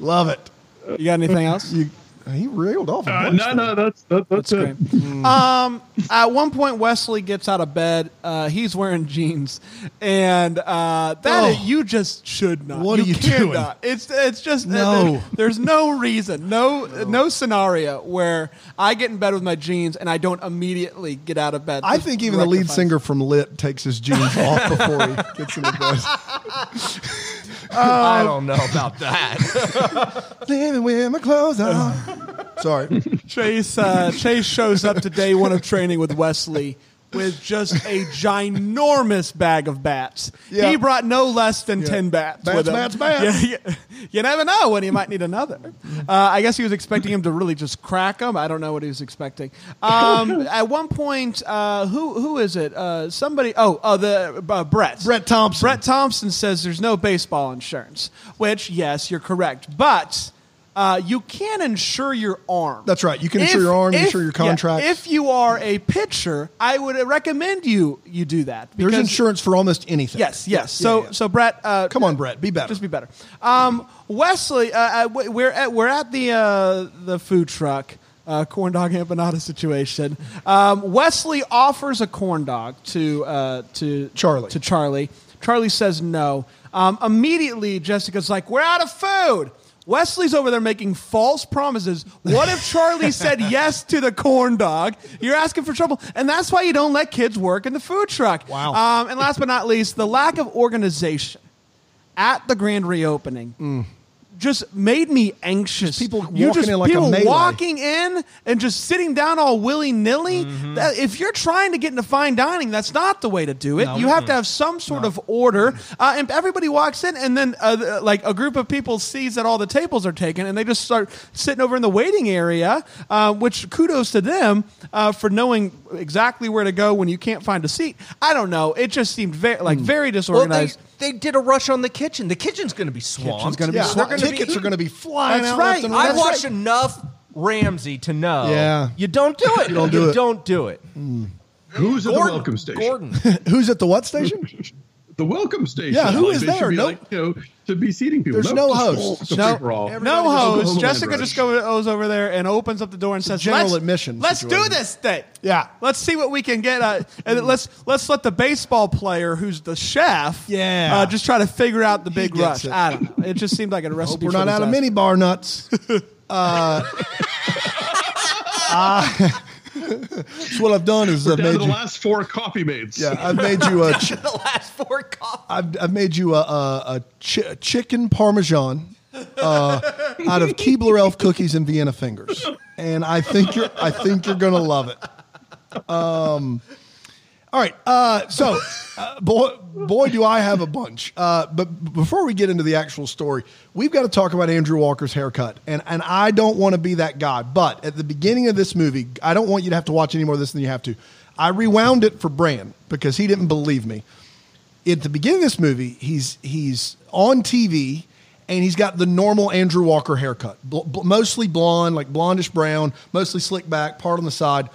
Love it. You got anything else? You, he reeled off. A uh, bunch no, there. no, that's that, that's, That's it. great. um, at one point, Wesley gets out of bed. Uh, he's wearing jeans, and uh, that Oh. is- you just should not. What are you doing? It's it's just No. there- there's no reason, no, no scenario where I get in bed with my jeans and I don't immediately get out of bed. I think even the lead singer from Lit takes his jeans off before he gets into bed. I don't know about that. Living with my clothes on. Sorry. Chase uh, Chase shows up to day one of training with Wesley with just a ginormous bag of bats. Yeah. He brought no less than ten bats. Bats, with him. bats, bats. Yeah, yeah. You never know when he might need another. Uh, I guess he was expecting him to really just crack them. I don't know what he was expecting. Um, at one point, uh, who who is it? Uh, somebody. Oh, oh, the uh, Brett. Brett Thompson. Brett Thompson says there's no baseball insurance. Which, yes, you're correct, but. Uh, you can insure your arm. That's right. You can insure your arm, you insure your yeah, if you are a pitcher, I would recommend you you do that. There's insurance for almost anything. Yes, yes. Yeah, so, yeah. so Brett, uh, Come on, Brett, be better. Just be better. Um, Wesley, uh, uh, we're at we're at the uh, the food truck. Uh, corn dog empanada situation. Um, Wesley offers a corn dog to uh, to Charlie. To Charlie. Charlie says no. Um, immediately, Jessica's like, "We're out of food." Wesley's over there making false promises. What if Charlie said yes to the corn dog? You're asking for trouble, and that's why you don't let kids work in the food truck. Wow. Um, and last but not least, the lack of organization at the grand reopening just made me anxious. people walking just, in like a melee. walking in and just sitting down all willy nilly. If you're trying to get into fine dining, that's not the way to do it. You have to have some sort of order. Uh, and everybody walks in, and then uh, like a group of people sees that all the tables are taken, and they just start sitting over in the waiting area. Uh, which kudos to them uh, for knowing exactly where to go when you can't find a seat. I don't know. It just seemed very like very Well, they, disorganized. They did a rush on the kitchen. The kitchen's going to be swamped. gonna be yeah, swamped. They're gonna tickets be, are going to be flying That's out right. left and I right. watched enough Ramsay to know. Yeah. you don't do it. You don't do it. Don't do it. Who's at the welcome station? Gordon. Who's at the what station? The welcome station. Yeah, who Like, is there? should be No- like, you know, to be seating people. There's no just host. roll- it's a No- No host. Jessica Land just goes over there and opens up the door and says, general "Let's admission Let's do this thing. Yeah. let's see what we can get. Uh, and let's let's let the baseball player, who's the chef, Yeah. uh, just try to figure out the big rush. it. I don't know. It just seemed like a Hope recipe. we're not out of mini bar nuts. Uh, uh, so what I've done is I've Down to made the last four coffee mates. Yeah, I've made you a. Ch- the last four coffee. I've, I've made you a, a, a chi- chicken parmesan uh, out of Keebler Elf cookies and Vienna fingers, and I think you're I think you're gonna love it. Um, all right, uh, so uh, boy, boy, do I have a bunch. Uh, but before we get into the actual story, we've got to talk about Andrew Walker's haircut, and and I don't want to be that guy, but at the beginning of this movie, I don't want you to have to watch any more of this than you have to. I rewound it for Bran because he didn't believe me at the beginning of this movie, he's he's on TV and he's got the normal Andrew Walker haircut, bl- bl- mostly blonde, like blondish brown, mostly slick back, part on the side.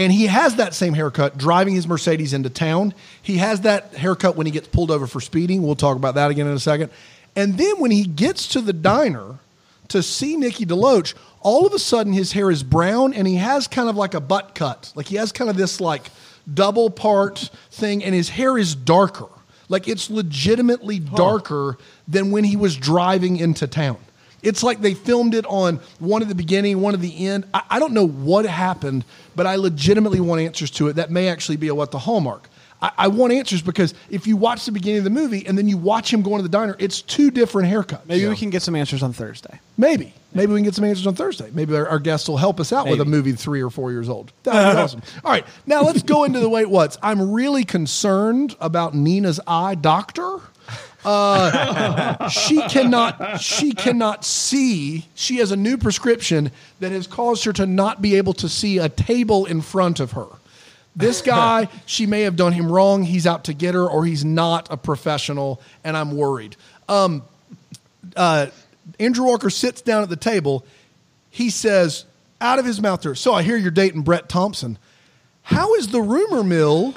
And he has that same haircut driving his Mercedes into town. He has that haircut when he gets pulled over for speeding. We'll talk about that again in a second. And then when he gets to the diner to see Nikki DeLoach, all of a sudden his hair is brown and he has kind of like a butt cut. Like he has kind of this like double part thing and his hair is darker. Like it's legitimately darker than when he was driving into town. It's like they filmed it on one at the beginning, one at the end. I, I don't know what happened, but I legitimately want answers to it. That may actually be a what the hallmark. I, I want answers because if you watch the beginning of the movie and then you watch him going to the diner, it's two different haircuts. Maybe we can get some answers on Thursday. Maybe. Maybe we can get some answers on Thursday. Maybe our, our guests will help us out with a Maybe. movie three or four years old. That would be awesome. All right. Now let's go into the wait what's. I'm really concerned about Nina's eye doctor. Uh, she cannot she cannot see. She has a new prescription that has caused her to not be able to see a table in front of her. This guy, she may have done him wrong. He's out to get her, or he's not a professional, and I'm worried. Um, uh, Andrew Walker sits down at the table. He says, out of his mouth, there, so I hear you're dating Brett Thompson. How is the rumor mill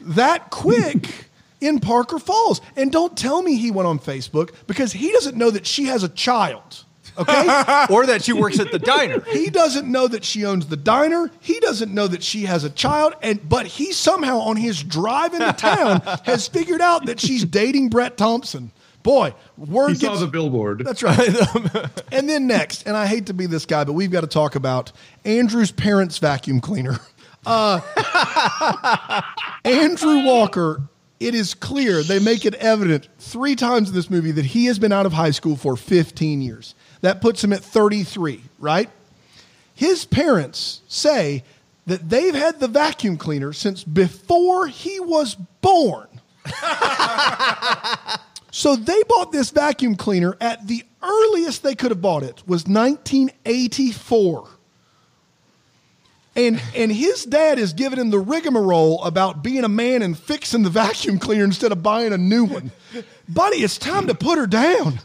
that quick in Parker Falls? And don't tell me he went on Facebook because he doesn't know that she has a child. Okay? or that she works at the diner. he doesn't know that she owns the diner. He doesn't know that she has a child. And but he somehow on his drive into town has figured out that she's dating Brett Thompson. Boy, word He gets saw the billboard. that's right. and then next, and I hate to be this guy, but we've got to talk about Andrew's parents' vacuum cleaner. Uh, Andrew Walker, it is clear, they make it evident three times in this movie that he has been out of high school for 15 years. That puts him at 33, right? His parents say that they've had the vacuum cleaner since before he was born. so they bought this vacuum cleaner at the earliest they could have bought it was 1984. And and his dad is giving him the rigmarole about being a man and fixing the vacuum cleaner instead of buying a new one. Buddy, it's time to put her down.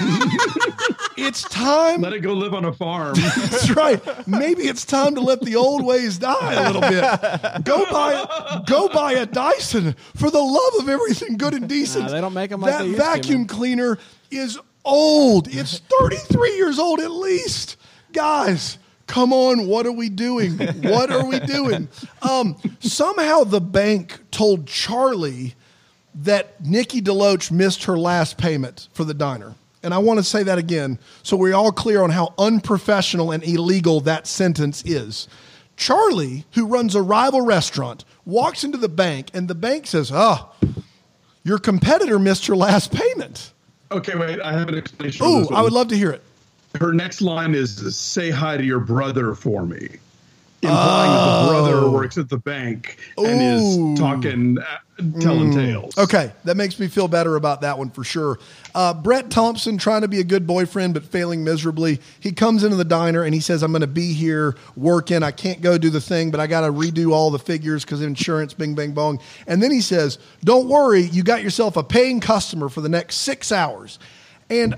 it's time. Let it go live on a farm. That's right. Maybe it's time to let the old ways die a little bit. Go buy, go buy a Dyson for the love of everything good and decent. Nah, they don't make 'em like that they used to, vacuum cleaner is old. It's 33 years old at least, guys. Come on, what are we doing? What are we doing? Um, somehow the bank told Charlie that Nikki DeLoach missed her last payment for the diner. And I want to say that again so we're all clear on how unprofessional and illegal that sentence is. Charlie, who runs a rival restaurant, walks into the bank and the bank says, Oh, your competitor missed her last payment. Okay, wait. I have an explanation. for Ooh, I would love to hear it. Her next line is "Say hi to your brother for me," implying that the brother works at the bank and Ooh. is talking, uh, telling tales. Okay, that makes me feel better about that one for sure. Uh, Brett Thompson trying to be a good boyfriend but failing miserably. He comes into the diner and he says, "I'm going to be here working. I can't go do the thing, but I got to redo all the figures because insurance. Bing, bang, bong." And then he says, "Don't worry, you got yourself a paying customer for the next six hours." And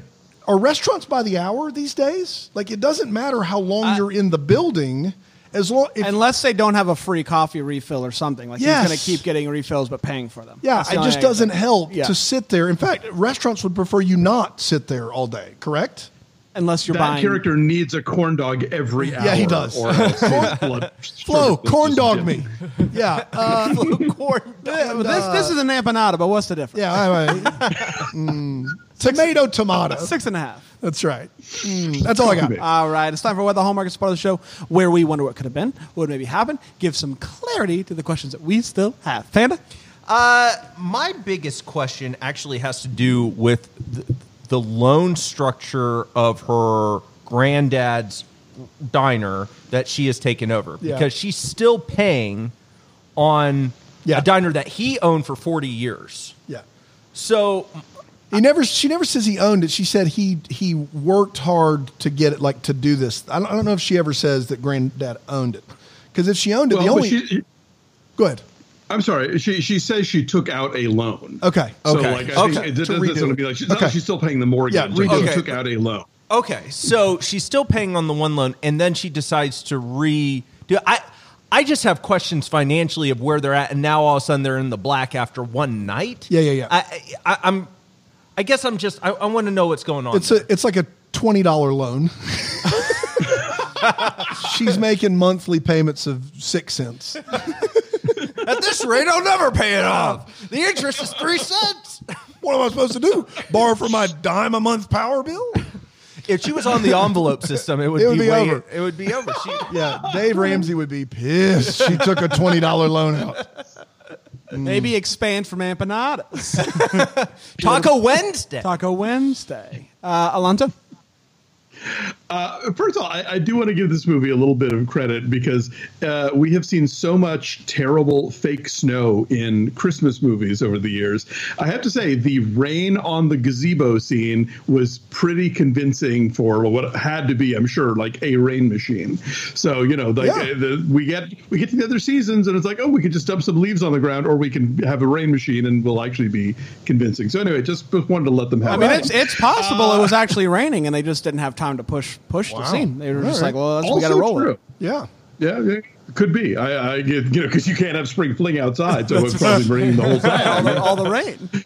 are restaurants by the hour these days? Like it doesn't matter how long you're in the building, as long if, Unless they don't have a free coffee refill or something. Like Yes. he's going to keep getting refills but paying for them. Yeah, the it just doesn't help Yeah. to sit there. In fact, restaurants would prefer you not sit there all day, correct? Unless you're That buying. character needs a corn dog every hour. Yeah, he does. Or blood Flo, corn dog me. Yeah. Uh, Yeah, but this, this is an empanada, but what's the difference? yeah. I, I, mm, tomato, tomato. Six and a half. That's right. Mm, that's all I got. All right, it's time for what the Hallmark is part of the show, where we wonder what could have been, what maybe happened, give some clarity to the questions that we still have. Panda, Uh, my biggest question actually has to do with the, the loan structure of her granddad's diner that she has taken over Yeah. because she's still paying on Yeah. a diner that he owned for 40 years. Yeah. So He never. She never says he owned it. She said he he worked hard to get it, like to do this. I don't, I don't know if she ever says that granddad owned it. Because if she owned it, Well, the only she, go ahead. I'm sorry. She she says she took out a loan. Okay. So Okay. like I Okay. think it, To it, going to be like she's, Okay. no, she's still paying the mortgage. Yeah, Like, redo she it. took out a loan. Okay, so she's still paying on the one loan, and then she decides to re. Do I? I just have questions financially of where they're at, and now all of a sudden they're in the black after one night. Yeah, yeah, yeah. I, I, I'm. I guess I'm just. I, I want to know what's going on. It's a it's like a twenty dollar loan. She's making monthly payments of six cents. At this rate, I'll never pay it off. The interest is three cents. What am I supposed to do? Borrow for my dime a month power bill? If she was on the envelope system, it would, It would be, be way- over. It would be over. She, Yeah, Dave Ramsey would be pissed. She took a twenty dollar loan out. Maybe expand from empanadas. Taco Wednesday. Taco Wednesday. Uh, Alonso? Uh, first of all, I, I do want to give this movie a little bit of credit because uh, we have seen so much terrible fake snow in Christmas movies over the years. I have to say, the rain on the gazebo scene was pretty convincing for what had to be, I'm sure, like a rain machine. So you know, like Yeah. uh, the, we get we get to the other seasons, and it's like, oh, we could just dump some leaves on the ground, or we can have a rain machine, and we'll actually be convincing. So anyway, just wanted to let them have. I mean, it's, it's possible it was actually raining and they just didn't have time to push push the scene. They were just All right. like, well, that's, we got to roll true. it. Yeah. Yeah, yeah, could be. I, I get you know because you can't have spring fling outside, so it's probably raining the whole all, the, all the rain.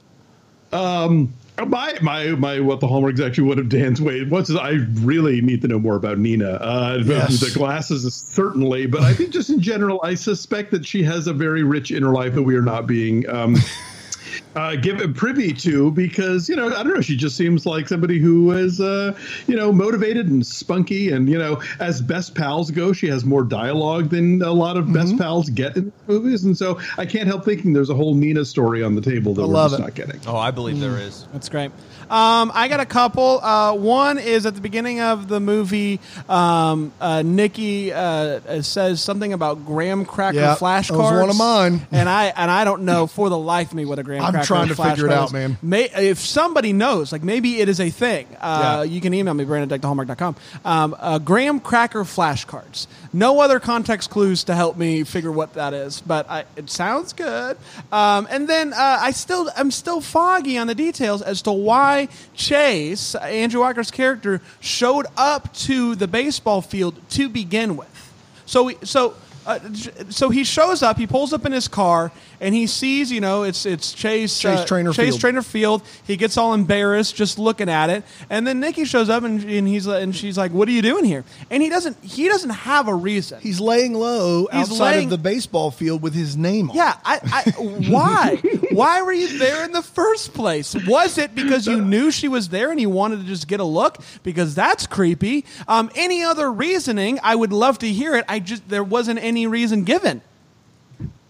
Um, My my my what the hallmarks actually would have Dan's way. What's I really need to know more about Nina. Uh, Yes. The glasses certainly, but I think just in general, I suspect that she has a very rich inner life that we are not being. Um, uh, give privy to because you know I don't know she just seems like somebody who is uh, you know motivated and spunky and you know as best pals go she has more dialogue than a lot of Mm-hmm. best pals get in movies and so I can't help thinking there's a whole Nina story on the table that I we're just it. not getting. Oh, I believe there is. That's great. Um, I got a couple. Uh, one is at the beginning of the movie, um, uh, Nikki uh, uh, says something about graham cracker Yeah, that was flashcards. one of mine. and I and I don't know for the life of me what a graham is. I'm cracker trying to figure it flashcard out, is. man. May, if somebody knows, like maybe it is a thing, uh, Yeah. you can email me brandon@hallmark.com. Um, uh, graham cracker flashcards. No other context clues to help me figure what that is, but I, it sounds good. Um, and then uh, I still I'm still foggy on the details as to why Chase Andrew Walker's character showed up to the baseball field to begin with. So we, so uh, so he shows up. He pulls up in his car and he sees, you know, it's it's Chase Chase uh, Trainer Chase Field. Trainer Field. He gets all embarrassed just looking at it, and then Nikki shows up and, and he's and she's like, "What are you doing here?" And he doesn't he doesn't have a reason. He's laying low He's outside laying- of the baseball field with his name on. yeah, I, I why why were you there in the first place? Was it because you knew she was there and you wanted to just get a look? Because that's creepy. Um, any other reasoning? I would love to hear it. I just there wasn't any reason given.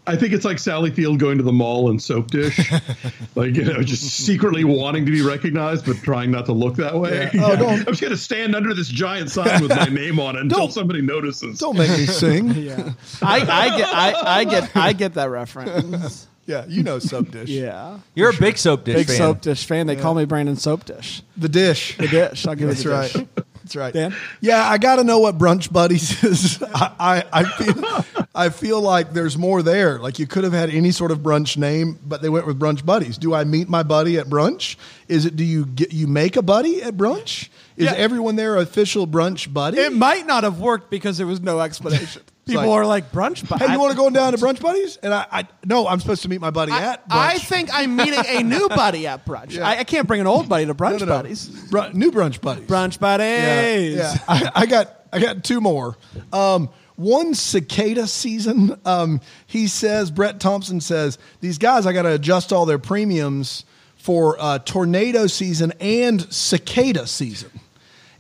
I think it's like Sally Field going to the mall and soap dish, like you know, just secretly wanting to be recognized but trying not to look that way. Yeah. Oh, don't- I'm just gonna stand under this giant sign with my name on it until Don't- somebody notices. Don't make me sing. Yeah, I, I get I, I get I get that reference. yeah, you know soap dish. Yeah, You're a big soap dish big fan. soap dish fan. They call me Brandon Soap Dish. The dish. The dish. I'll give That's it the right. dish. That's right. Dan? Yeah, I got to know what brunch buddies is. I, I, I feel I feel like there's more there. Like you could have had any sort of brunch name, but they went with brunch buddies. Do I meet my buddy at brunch? Is it do you get you make a buddy at brunch? Is Yeah. everyone there official brunch buddy? It might not have worked because there was no explanation. People like, are like brunch. bu- hey, you want to go down to brunch buddies? And I, I no, I'm supposed to meet my buddy I, at brunch. I think I'm meeting a new buddy at brunch. Yeah. I, I can't bring an old buddy to brunch No, no, no. buddies. Bru- new brunch buddies. Brunch buddies. Yeah, yeah. I, I got I got two more. Um, one cicada season. Um, he says Brett Thompson says these guys I got to adjust all their premiums for uh, tornado season and cicada season,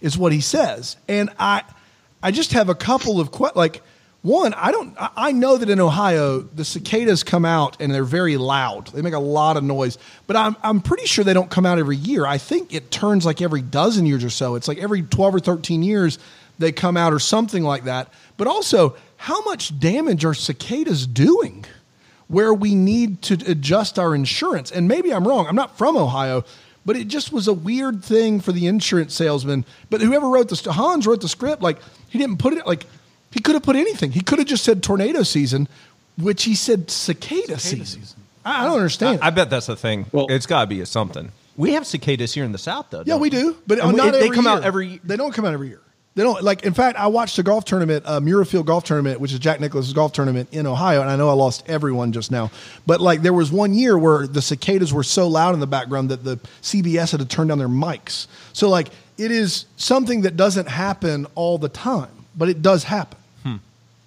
is what he says. And I I just have a couple of que- like. One, I don't. I- know that in Ohio the cicadas come out and they're very loud. They make a lot of noise, but I'm I'm pretty sure they don't come out every year. I think it turns like every dozen years or so. It's like every twelve or thirteen years they come out or something like that. But also, how much damage are cicadas doing? Where we need to adjust our insurance, and maybe I'm wrong. I'm not from Ohio, but it just was a weird thing for the insurance salesman. But whoever wrote the Hans wrote the script, like he didn't put it like he could have put anything. He could have just said tornado season, which he said cicada, season. I, I don't understand. I bet that's the thing. Well- it's got to be a something. We have cicadas here in the south, though. yeah, don't we do, but And uh, not we- they come year. out every. They don't come out every year. They don't like. In fact, I watched a golf tournament, a Muirfield Golf Tournament, which is Jack Nicklaus's golf tournament in Ohio, and I know I lost everyone just now. But like, there was one year where the cicadas were so loud in the background that the CBS had to turn down their mics. So like, it is something that doesn't happen all the time, but it does happen.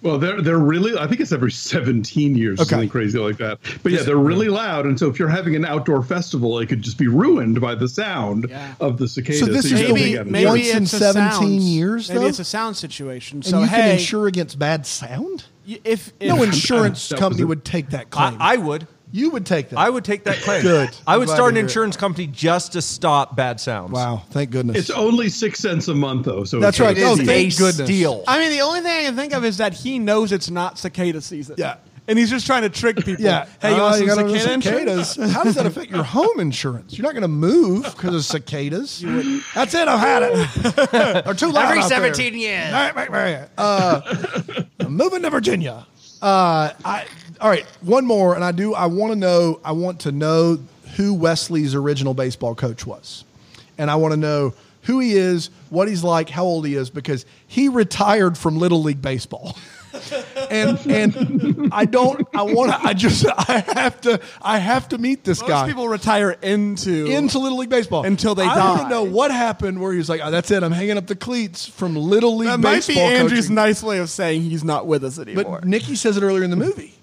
Well, they're they're really. I think it's every 17 years, Okay. something crazy like that. But yeah, they're really loud, and so if you're having an outdoor festival, it could just be ruined by the sound Yeah. of the cicadas. So this you is the be Maybe, getting maybe once it. in 17 sound- years, Maybe though? it's a sound situation. And So you hey, can insure against bad sound. if, if No insurance that was company a- would take that I, claim. I would. You would take that. I would take that claim. Good. I would glad start to an hear it. insurance company just to stop bad sounds. Wow, thank goodness. It's only six cents a month, though. So That's right. It Oh, thank a goodness. steal. I mean, the only thing I can think of is that he knows it's not cicada season. Yeah. And he's just trying to trick people. Yeah. Hey, you Uh, want some gotta cicada know insurance? cicadas. How does that affect your home insurance? You're not going to move because of cicadas. That's it. I've had it. or too loud Every out there. 17 years. All right, right, right. Uh, I'm moving to Virginia. Uh, I, all right, one more, and I do. I want to know. I want to know who Wesley's original baseball coach was, and I want to know who he is, what he's like, how old he is, because he retired from Little League baseball. and and I don't. I want to. I just. I have to. I have to meet this Most guy people retire into into Little League baseball Until they I die. I don't know what happened where he was like, oh, "That's it. I'm hanging up the cleats from Little League That might be. Andrew's coaching." nice way of saying he's not with us anymore. But Nikki says it earlier in the movie.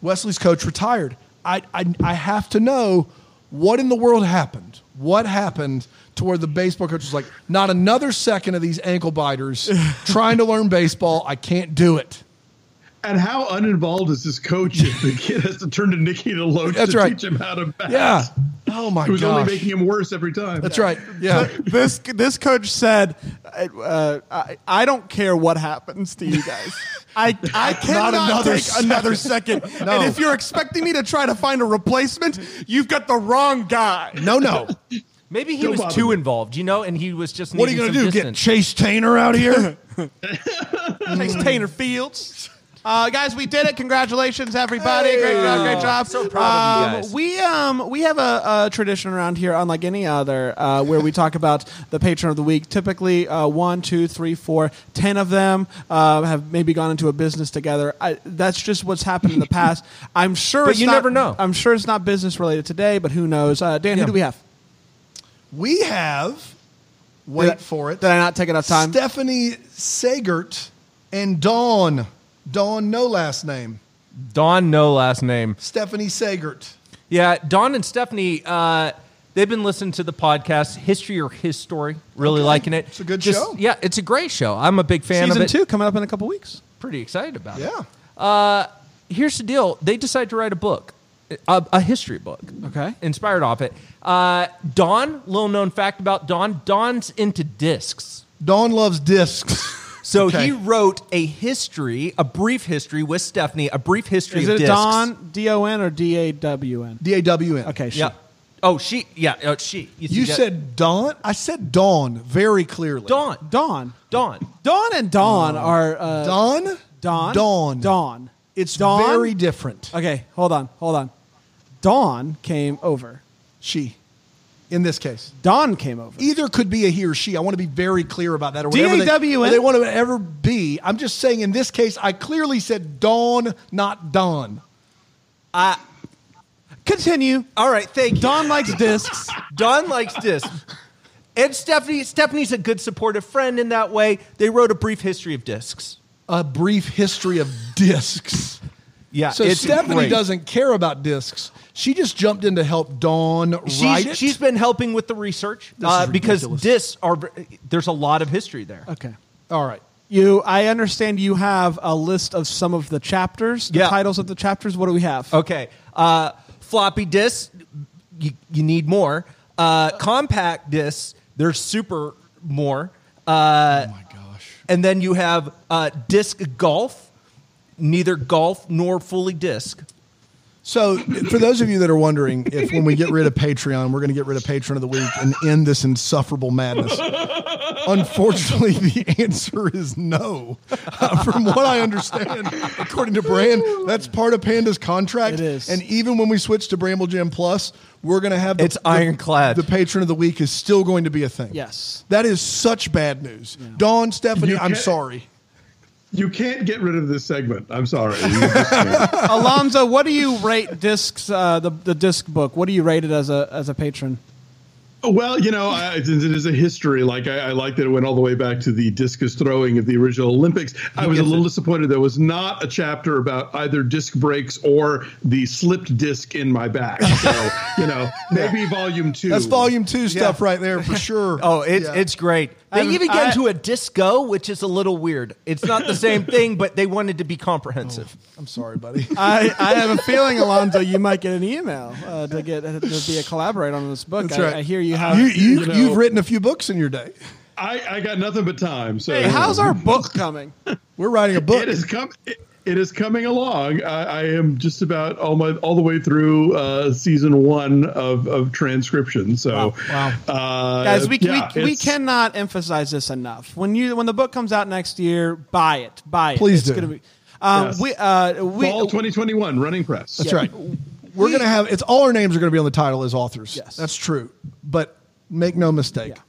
Wesley's coach retired. I, I, I have to know what in the world happened? What happened to where the baseball coach was like, not another second of these ankle biters trying to learn baseball. I can't do it. And how uninvolved is this coach if the kid has to turn to Nikki DeLoach That's to right. teach him how to bat? Yeah. Oh my god. Who's gosh. only making him worse every time. That's right. Yeah. this this coach said, uh, I, "I don't care what happens to you guys. I I cannot another take second. another second. No. And if you're expecting me to try to find a replacement, you've got the wrong guy. No, no. Maybe he Don't was too me. involved, you know, and he was just. What are you going going to to do? Get Chase Tainer out here? Chase Tanner Fields. Uh, guys, we did it! Congratulations, everybody! Great job! Great job! So proud of you Um, guys. We um we have a, a tradition around here, unlike any other, uh, where we talk about the patron of the week. Typically, uh, one, two, three, four, ten of them uh, have maybe gone into a business together. I, that's just what's happened in the past. I'm sure, But it's you not- never know. I'm sure it's not business related today, but who knows? Uh, Dan, who Yeah. do we have? we have, Did wait I- for it, Did I not take enough time? Stephanie Sagert and Dawn. Dawn, no last name. Dawn, no last name. Stephanie Sagert. Yeah, Dawn and Stephanie, uh, they've been listening to the podcast, History or His Story. Really Okay. liking it. It's a good Just- show. Yeah, it's a great show. I'm a big fan Season of it. two coming up in a couple weeks. Pretty excited about it. Yeah. Uh, here's the deal. They decided to write a book, a, a history book. Okay. Inspired off it. Uh, Dawn, little known fact about Dawn, Dawn's into discs. Dawn loves discs. So Okay. he wrote a history, a brief history with Stephanie, a brief history Is of it discs. Don D O N or D A W N? D A W N. Okay, Yeah. Oh, she. Yeah, uh, she. You see, said Dawn? I said Dawn very clearly. Dawn. Dawn. Dawn. Dawn and Dawn are uh, Dawn? Dawn. Dawn. Dawn. It's Dawn. very different. Okay, hold on, hold on. Dawn came over. She, in this case. Don came over. Either could be a he or she. I want to be very clear about that. Or whatever they, D-A-W-N? or they want to ever be. I'm just saying in this case, I clearly said Dawn, not Don. I continue. All right, thank you. Dawn likes discs. Don likes discs. And Stephanie, Stephanie's a good supportive friend in that way. They wrote a brief history of discs. A brief history of discs. Yeah, So it's Stephanie great. doesn't care about discs. She just jumped in to help Dawn She's, write it. she's been helping with the research This uh, is because discs are. There's a lot of history there. Okay. All right. You, I understand you have a list of some of the chapters, the Yeah. titles of the chapters. What do we have? Okay, uh, floppy disks. You, you need more. Uh, compact discs. There's super more. Uh, Oh my gosh. and then you have uh, disc golf. Neither golf nor fully disc. So, for those of you that are wondering if when we get rid of Patreon, we're going to get rid of Patron of the Week and end this insufferable madness, unfortunately, the answer is no. Uh, from what I understand, according to Brand, that's part of Panda's contract. It is. And even when we switch to Bramble Jam Plus, we're going to have the, It's ironclad. The, the Patron of the Week is still going to be a thing. Yes. That is such bad news. Dawn, Stephanie, I'm sorry. You can't get rid of this segment. I'm sorry. You just can't. Alonso, what do you rate discs? Uh, the the disc book. What do you rate it as a as a patron? Well, you know, I, since it is a history, like I, I like that it went all the way back to the discus throwing of the original Olympics. I was a little it. disappointed there was not a chapter about either disc breaks or the slipped disc in my back. So, you know, maybe volume two. That's volume two stuff right there for sure. Oh, it's Yeah. it's great. They I'm- even I- get into a disco, which is a little weird. It's not the same thing, but they wanted to be comprehensive. I'm sorry, buddy. I, I have a feeling, Alonso, you might get an email uh, to get to be a collaborator on this book. That's I, right. I hear you have. You, you, you know- you've written a few books in your day. I, I got nothing but time. So hey, how's our book coming? We're writing a book. It is coming. it, it is coming along. I, I am just about all my all the way through uh, season one of, of transcription. So, Wow. Uh, Guys, we, yeah, we, we cannot emphasize this enough. When you when the book comes out next year, buy it. Buy it. Please it's do. Gonna be, um, Yes. We uh, we fall 2021 running press. That's right. We're going to have it's all our names are going to be on the title as authors. Yes. That's true. But make no mistake. Yeah.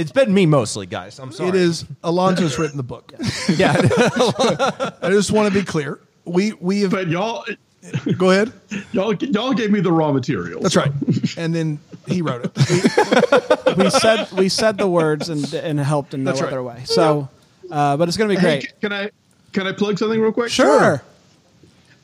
It's been me mostly, guys. I'm sorry. It is Alonso's written the book. Yeah. I just want to be clear. We we have But y'all, go ahead. y'all, y'all gave me the raw material. That's right. And then he wrote it. we said we said the words and and helped in no That's right. other way. So, uh, but it's going to be Hey, great. can I can I plug something real quick? Sure.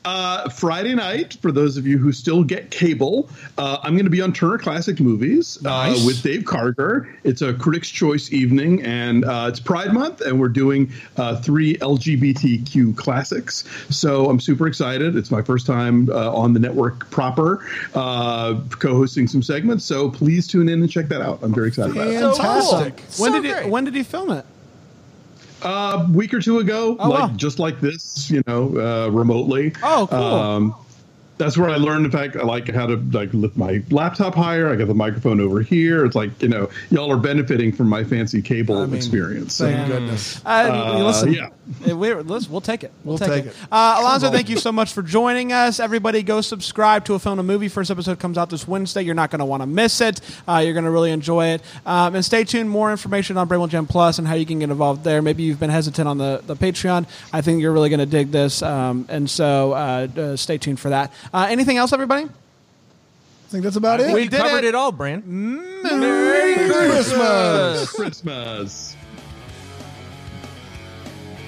Uh, Friday night, for those of you who still get cable, uh, I'm going to be on Turner Classic Movies Nice. uh, with Dave Karger. It's a Critics' Choice evening, and uh, it's Pride Month, and we're doing uh, three LGBTQ classics. So I'm super excited. It's my first time uh, on the network proper, uh, co-hosting some segments. So please tune in and check that out. I'm very excited about it. Fantastic. So when So did great. he, when did he film it? A week or two ago, Oh, like wow. just like this, you know, uh, remotely. Oh, cool. Um, that's where I learned, in fact, I like how to like lift my laptop higher. I got the microphone over here. It's like you know, y'all are benefiting from my fancy cable I mean, experience. So, Thank goodness. Uh, Uh, listen, yeah. uh, we're, listen, we'll take it. We'll, We'll take, take it. it. Uh, Alonso, thank you so much for joining us. Everybody, go subscribe to a film and movie. First episode comes out this Wednesday. You're not going to want to miss it. Uh, you're going to really enjoy it. Um, and stay tuned. More information on Bramble Jam Plus and how you can get involved there. Maybe you've been hesitant on the, the Patreon. I think you're really going to dig this. Um, and so uh, uh, stay tuned for that. Uh, anything else, everybody? I think that's about it. We did covered it. it, all, Brand. Merry Christmas. Christmas.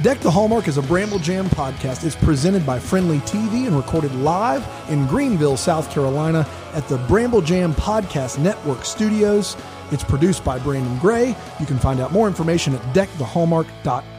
Deck the Hallmark is a Bramble Jam podcast. It's presented by Friendly TV and recorded live in Greenville, South Carolina at the Bramble Jam Podcast Network studios. It's produced by Brandon Gray. You can find out more information at deckthehallmark.com.